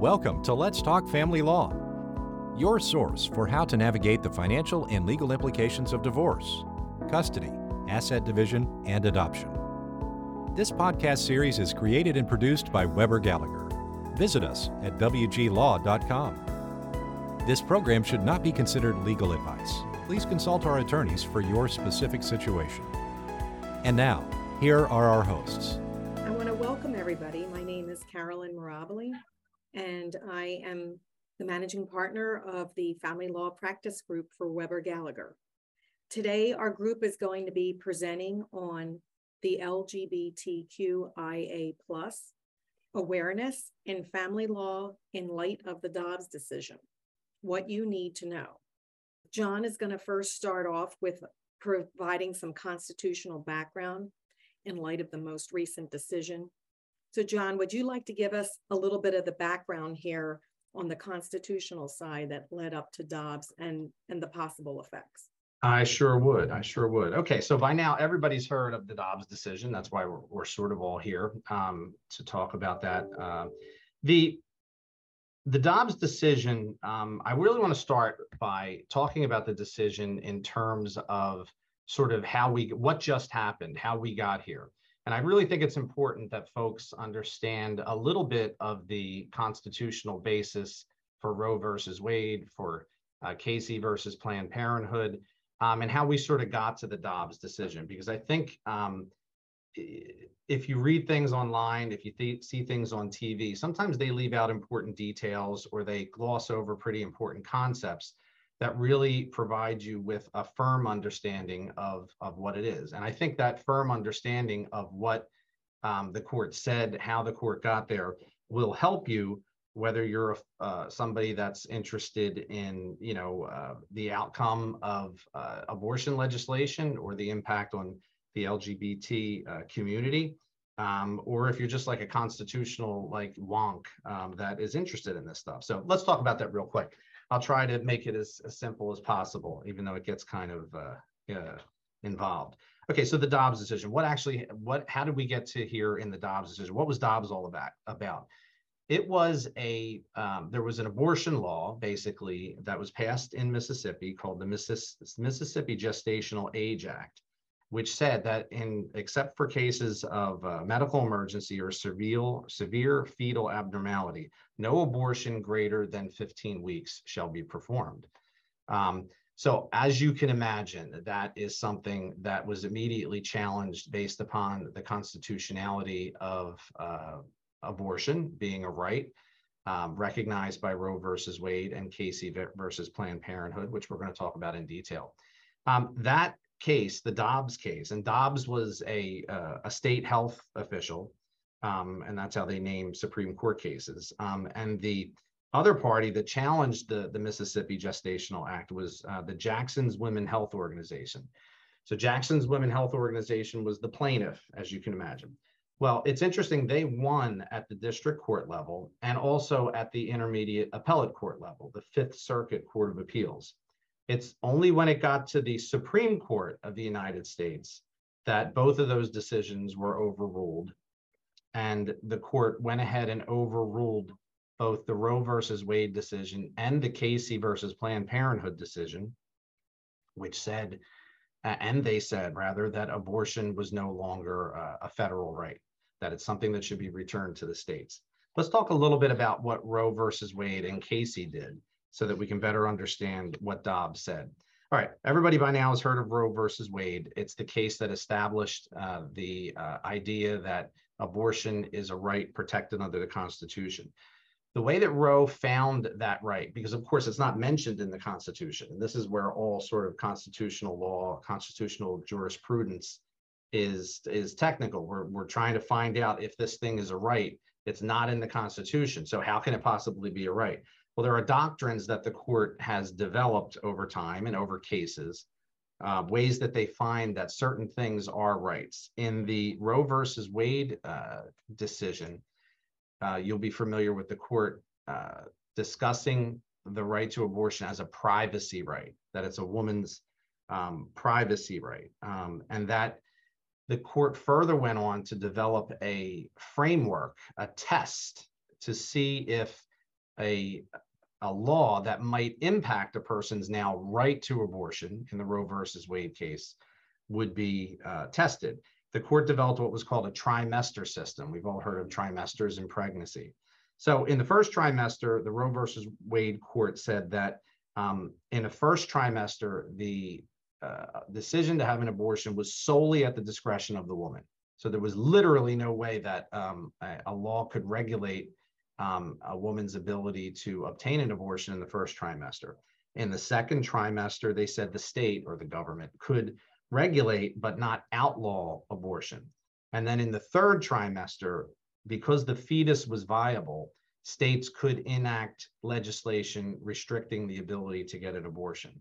Welcome to Let's Talk Family Law, your source for how to navigate the financial and legal implications of divorce, custody, asset division, and adoption. This podcast series is created and produced by Weber Gallagher. Visit us at wglaw.com. This program should not be considered legal advice. Please consult our attorneys for your specific situation. And now, here are our hosts. I am the managing partner of the Family Law Practice Group for Weber Gallagher. Today, our group is going to be presenting on the LGBTQIA plus awareness in family law in light of the Dobbs decision, what you need to know. John is going to first start off with providing some constitutional background in light of the most recent decision so, John, would you like to give us a little bit of the background here on the constitutional side that led up to Dobbs and, and the possible effects? I sure would. I sure would. Okay, so by now everybody's heard of the Dobbs decision. That's why we're, we're sort of all here um, to talk about that. Uh, the the Dobbs decision. Um, I really want to start by talking about the decision in terms of sort of how we what just happened, how we got here. And I really think it's important that folks understand a little bit of the constitutional basis for Roe versus Wade, for uh, Casey versus Planned Parenthood, um, and how we sort of got to the Dobbs decision. Because I think um, if you read things online, if you th- see things on TV, sometimes they leave out important details or they gloss over pretty important concepts that really provides you with a firm understanding of, of what it is. And I think that firm understanding of what um, the court said, how the court got there, will help you whether you're uh, somebody that's interested in you know uh, the outcome of uh, abortion legislation or the impact on the LGBT uh, community, um, or if you're just like a constitutional like wonk um, that is interested in this stuff. So let's talk about that real quick. I'll try to make it as, as simple as possible, even though it gets kind of uh, uh, involved. Okay, so the Dobbs decision. What actually, what, how did we get to here in the Dobbs decision? What was Dobbs all about? About it was a um, there was an abortion law basically that was passed in Mississippi called the Mississippi Gestational Age Act, which said that in except for cases of uh, medical emergency or severe severe fetal abnormality, no abortion greater than 15 weeks shall be performed. Um, so as you can imagine, that is something that was immediately challenged based upon the constitutionality of uh, abortion being a right um, recognized by Roe versus Wade and Casey versus Planned Parenthood, which we're going to talk about in detail. Um, that case, the Dobbs case, and Dobbs was a, uh, a state health official um, and that's how they name Supreme Court cases. Um, and the other party that challenged the, the Mississippi Gestational Act was uh, the Jackson's Women Health Organization. So Jackson's Women Health Organization was the plaintiff, as you can imagine. Well, it's interesting, they won at the district court level and also at the intermediate appellate court level, the Fifth Circuit Court of Appeals. It's only when it got to the Supreme Court of the United States that both of those decisions were overruled and the court went ahead and overruled both the Roe versus Wade decision and the Casey versus Planned Parenthood decision, which said, and they said rather, that abortion was no longer uh, a federal right, that it's something that should be returned to the states. Let's talk a little bit about what Roe versus Wade and Casey did so that we can better understand what Dobbs said. All right, everybody by now has heard of Roe versus Wade. It's the case that established uh, the uh, idea that abortion is a right protected under the Constitution. The way that Roe found that right, because of course it's not mentioned in the Constitution, and this is where all sort of constitutional law, constitutional jurisprudence is is technical. We're we're trying to find out if this thing is a right. It's not in the Constitution, so how can it possibly be a right? Well, there are doctrines that the court has developed over time and over cases uh, ways that they find that certain things are rights. In the Roe versus Wade uh, decision, uh, you'll be familiar with the court uh, discussing the right to abortion as a privacy right, that it's a woman's um, privacy right, um, and that the court further went on to develop a framework, a test to see if a a law that might impact a person's now right to abortion in the Roe versus Wade case would be uh, tested. The court developed what was called a trimester system. We've all heard of trimesters in pregnancy. So in the first trimester, the Roe versus Wade court said that um, in the first trimester, the uh, decision to have an abortion was solely at the discretion of the woman. So there was literally no way that um, a, a, law could regulate um, a woman's ability to obtain an abortion in the first trimester. In the second trimester, they said the state or the government could regulate but not outlaw abortion. And then in the third trimester, because the fetus was viable, states could enact legislation restricting the ability to get an abortion.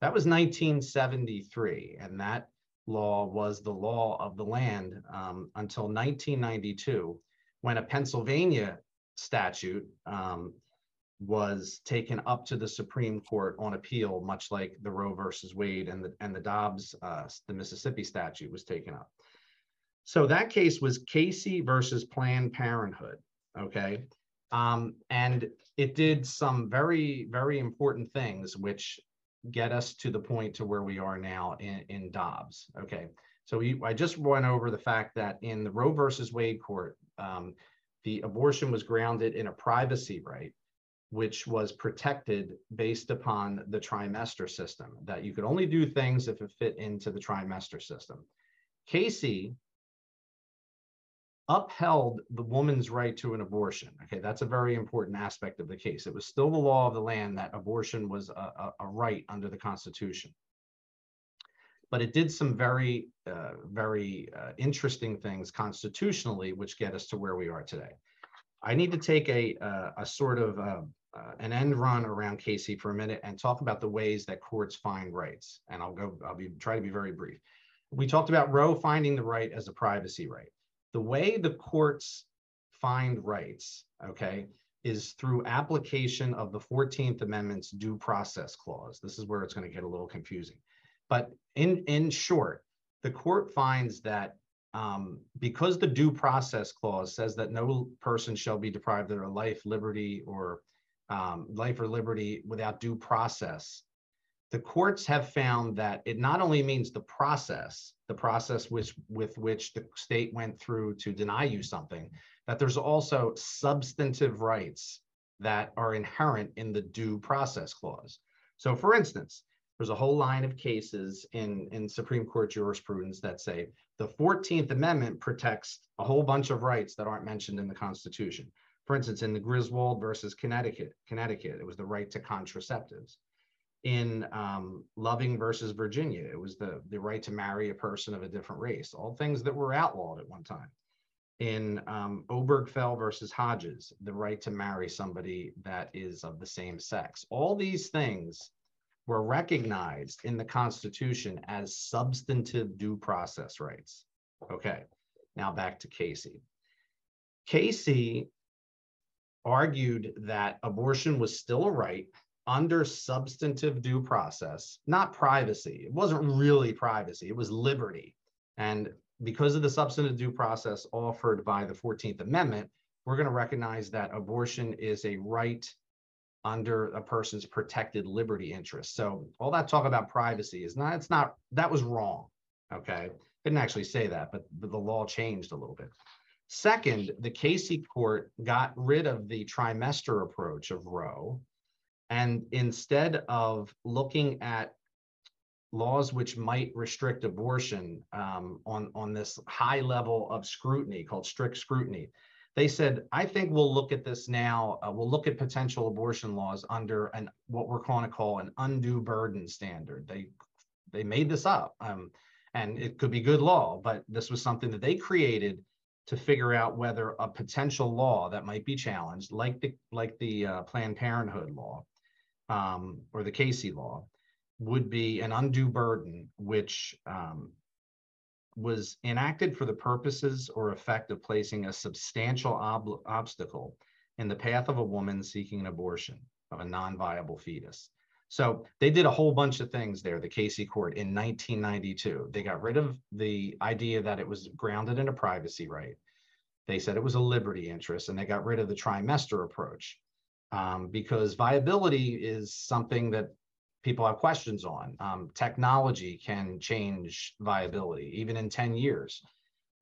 That was 1973, and that law was the law of the land um, until 1992, when a Pennsylvania statute um, was taken up to the Supreme Court on appeal, much like the Roe versus Wade and the and the Dobbs, uh, the Mississippi statute was taken up. So that case was Casey versus Planned Parenthood. Okay. Um, and it did some very, very important things, which get us to the point to where we are now in, in Dobbs. Okay. So we, I just went over the fact that in the Roe versus Wade court, um, the abortion was grounded in a privacy right, which was protected based upon the trimester system, that you could only do things if it fit into the trimester system. Casey upheld the woman's right to an abortion. Okay, that's a very important aspect of the case. It was still the law of the land that abortion was a, a, a right under the Constitution. But it did some very, uh, very uh, interesting things constitutionally, which get us to where we are today. I need to take a, uh, a sort of uh, uh, an end run around Casey for a minute and talk about the ways that courts find rights. And I'll go, I'll be try to be very brief. We talked about Roe finding the right as a privacy right the way the courts find rights, okay, is through application of the 14th Amendment's due process clause. This is where it's going to get a little confusing. But in, in short, the court finds that um, because the due process clause says that no person shall be deprived of their life, liberty, or um, life or liberty without due process, the courts have found that it not only means the process, the process which, with which the state went through to deny you something, that there's also substantive rights that are inherent in the due process clause. So, for instance, there's a whole line of cases in, in Supreme Court jurisprudence that say the 14th Amendment protects a whole bunch of rights that aren't mentioned in the Constitution. For instance, in the Griswold versus Connecticut, Connecticut, it was the right to contraceptives in um, Loving versus Virginia. It was the, the right to marry a person of a different race, all things that were outlawed at one time. In um, Obergefell versus Hodges, the right to marry somebody that is of the same sex. All these things were recognized in the Constitution as substantive due process rights. Okay, now back to Casey. Casey argued that abortion was still a right under substantive due process, not privacy. It wasn't really privacy, it was liberty. And because of the substantive due process offered by the 14th Amendment, we're going to recognize that abortion is a right under a person's protected liberty interest. So all that talk about privacy is not, it's not, that was wrong. Okay. Didn't actually say that, but, the law changed a little bit. Second, the Casey court got rid of the trimester approach of Roe and instead of looking at laws which might restrict abortion um, on, on this high level of scrutiny called strict scrutiny, they said, I think we'll look at this now. Uh, we'll look at potential abortion laws under an what we're going to call an undue burden standard. They they made this up, um, and it could be good law, but this was something that they created to figure out whether a potential law that might be challenged, like the like the uh, Planned Parenthood law, um, or the Casey law would be an undue burden, which um, was enacted for the purposes or effect of placing a substantial ob- obstacle in the path of a woman seeking an abortion of a non-viable fetus. So they did a whole bunch of things there, the Casey court in 1992. They got rid of the idea that it was grounded in a privacy right. They said it was a liberty interest, and they got rid of the trimester approach. um, because viability is something that people have questions on. Um, technology can change viability even in 10 years.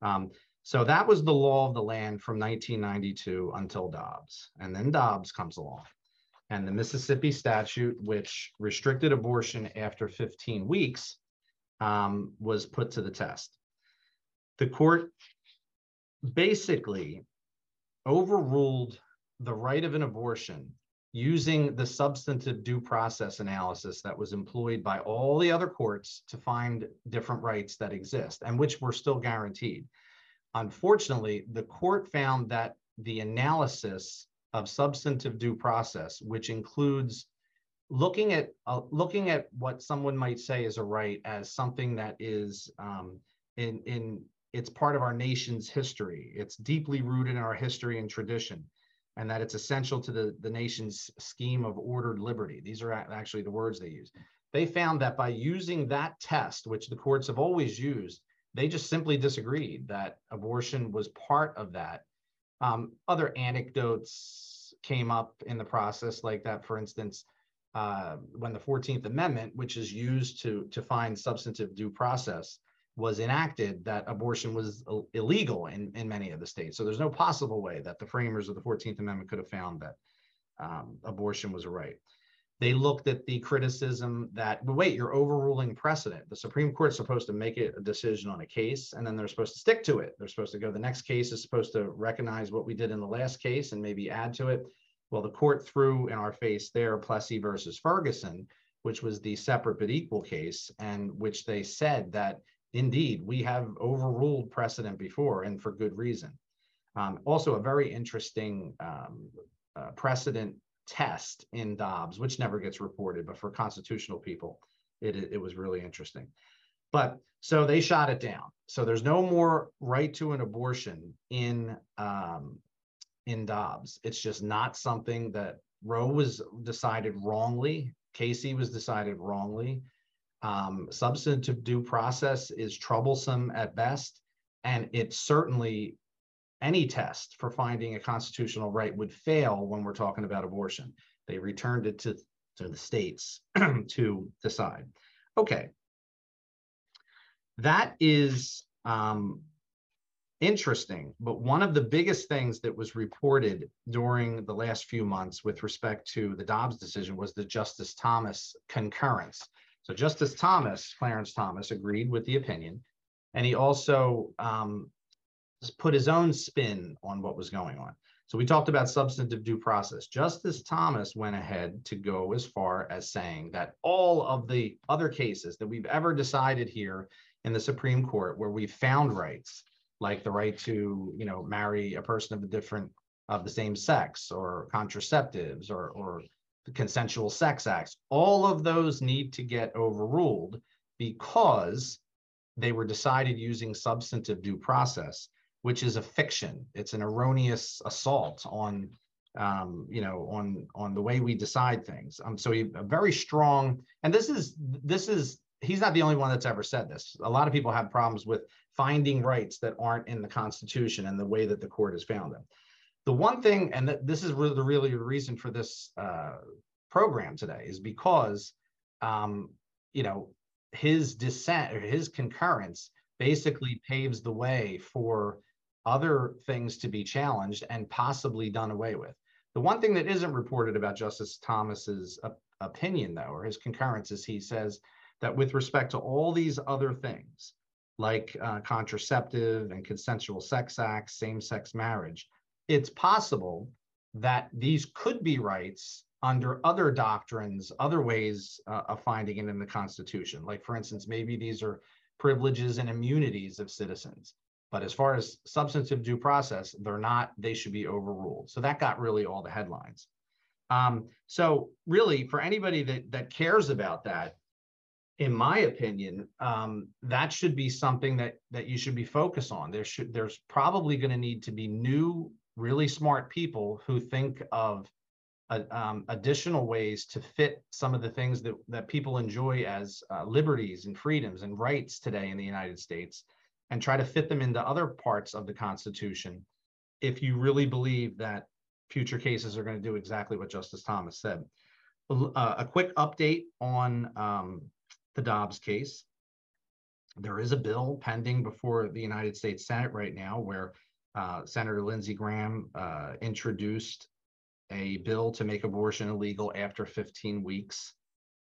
Um, so that was the law of the land from 1992 until Dobbs. And then Dobbs comes along. And the Mississippi statute, which restricted abortion after 15 weeks, um, was put to the test. The court basically overruled the right of an abortion using the substantive due process analysis that was employed by all the other courts to find different rights that exist and which were still guaranteed. Unfortunately, the court found that the analysis of substantive due process, which includes looking at uh, looking at what someone might say is a right as something that is um, in in it's part of our nation's history. It's deeply rooted in our history and tradition and that it's essential to the, the nation's scheme of ordered liberty. These are actually the words they use. They found that by using that test, which the courts have always used, they just simply disagreed that abortion was part of that. Um, other anecdotes came up in the process, like that, for instance, uh, when the 14th Amendment, which is used to, to find substantive due process, was enacted that abortion was illegal in, in many of the states. So there's no possible way that the framers of the 14th Amendment could have found that um, abortion was a right. They looked at the criticism that, wait, you're overruling precedent. The Supreme Court's supposed to make it a decision on a case, and then they're supposed to stick to it. They're supposed to go, the next case is supposed to recognize what we did in the last case and maybe add to it. Well, the court threw in our face there Plessy versus Ferguson, which was the separate but equal case, and which they said that indeed, we have overruled precedent before and for good reason. Um, also, a very interesting um, uh, precedent test in Dobbs, which never gets reported, but for constitutional people, it, it was really interesting. But so they shot it down. So there's no more right to an abortion in um, in Dobbs. It's just not something that Roe was decided wrongly. Casey was decided wrongly. Um, substantive due process is troublesome at best, and it certainly any test for finding a constitutional right would fail when we're talking about abortion. They returned it to, to the states to decide. Okay. That is um, interesting, but one of the biggest things that was reported during the last few months with respect to the Dobbs decision was the Justice Thomas concurrence. So Justice Thomas, Clarence Thomas, agreed with the opinion, and he also um, put his own spin on what was going on. So we talked about substantive due process. Justice Thomas went ahead to go as far as saying that all of the other cases that we've ever decided here in the Supreme Court where we found rights, like the right to, you know, marry a person of a different of the same sex or contraceptives or or the consensual sex acts, all of those need to get overruled because they were decided using substantive due process, which is a fiction. It's an erroneous assault on, um, you know, on on the way we decide things. Um, so a very strong, and this is this is he's not the only one that's ever said this. A lot of people have problems with finding rights that aren't in the Constitution and the way that the court has found them the one thing, and this is really the really reason for this uh, program today, is because um, you know his dissent or his concurrence basically paves the way for other things to be challenged and possibly done away with. The one thing that isn't reported about Justice Thomas's uh, opinion, though, or his concurrence, is he says that with respect to all these other things, like uh, contraceptive and consensual sex acts, same-sex marriage, it's possible that these could be rights under other doctrines, other ways uh, of finding it in the Constitution. Like, for instance, maybe these are privileges and immunities of citizens. But as far as substantive due process, they're not, they should be overruled. So that got really all the headlines. Um, so really, for anybody that that cares about that, in my opinion, um, that should be something that that you should be focused on. There should there's probably going to need to be new really smart people who think of uh, um, additional ways to fit some of the things that, that people enjoy as uh, liberties and freedoms and rights today in the United States and try to fit them into other parts of the Constitution if you really believe that future cases are going to do exactly what Justice Thomas said. Uh, a quick update on um, the Dobbs case. There is a bill pending before the United States Senate right now where uh, Senator Lindsey Graham uh, introduced a bill to make abortion illegal after 15 weeks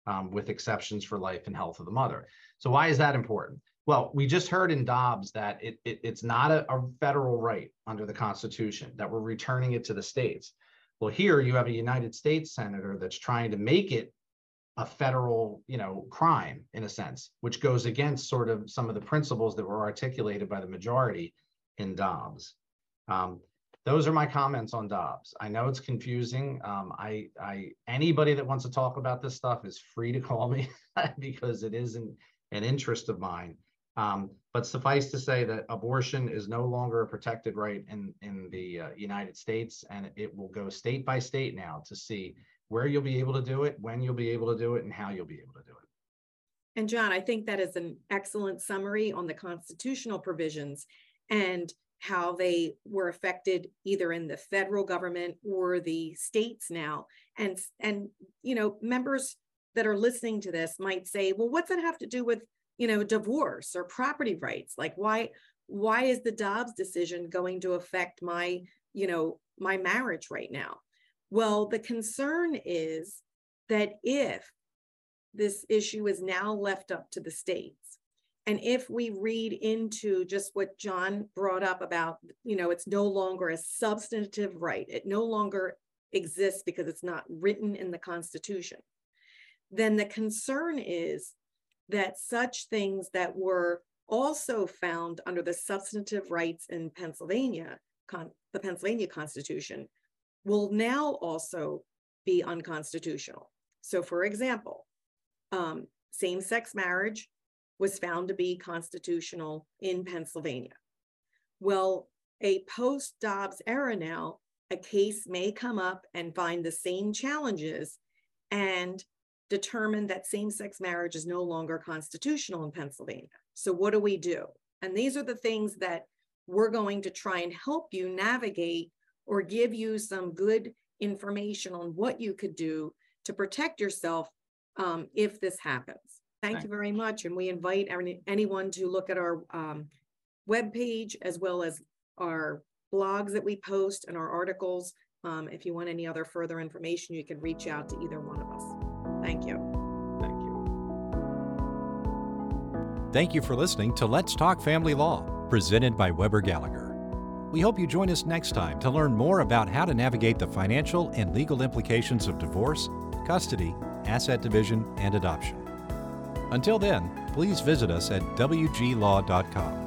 um, with exceptions for life and health of the mother. So why is that important? Well, we just heard in Dobbs that it, it it's not a, a, federal right under the Constitution, that we're returning it to the states. Well, here you have a United States senator that's trying to make it a federal, you know, crime in a sense, which goes against sort of some of the principles that were articulated by the majority in Dobbs. Um, those are my comments on Dobbs. I know it's confusing. Um, I, I, anybody that wants to talk about this stuff is free to call me because it isn't an interest of mine. Um, but suffice to say that abortion is no longer a protected right in, in the uh, United States, and it will go state by state now to see where you'll be able to do it, when you'll be able to do it, and how you'll be able to do it. And John, I think that is an excellent summary on the constitutional provisions and how they were affected either in the federal government or the states now. And and you know, members that are listening to this might say, well, what's that have to do with you know, divorce or property rights. Like why why is the Dobbs decision going to affect my, you know, my marriage right now? Well, the concern is that if this issue is now left up to the states, and if we read into just what John brought up about, you know, it's no longer a substantive right, it no longer exists because it's not written in the Constitution, then the concern is that such things that were also found under the substantive rights in Pennsylvania, con- the Pennsylvania Constitution, will now also be unconstitutional. So, for example, um, same sex marriage was found to be constitutional in Pennsylvania. Well, a post Dobbs era now, a case may come up and find the same challenges and determine that same sex marriage is no longer constitutional in Pennsylvania. So, what do we do? And these are the things that we're going to try and help you navigate or give you some good information on what you could do to protect yourself um, if this happens. Thank you very much. And we invite any, anyone to look at our um, webpage as well as our blogs that we post and our articles. Um, if you want any other further information, you can reach out to either one of us. Thank you. Thank you. Thank you for listening to Let's Talk Family Law, presented by Weber Gallagher. We hope you join us next time to learn more about how to navigate the financial and legal implications of divorce, custody, asset division, and adoption. Until then, please visit us at wglaw.com.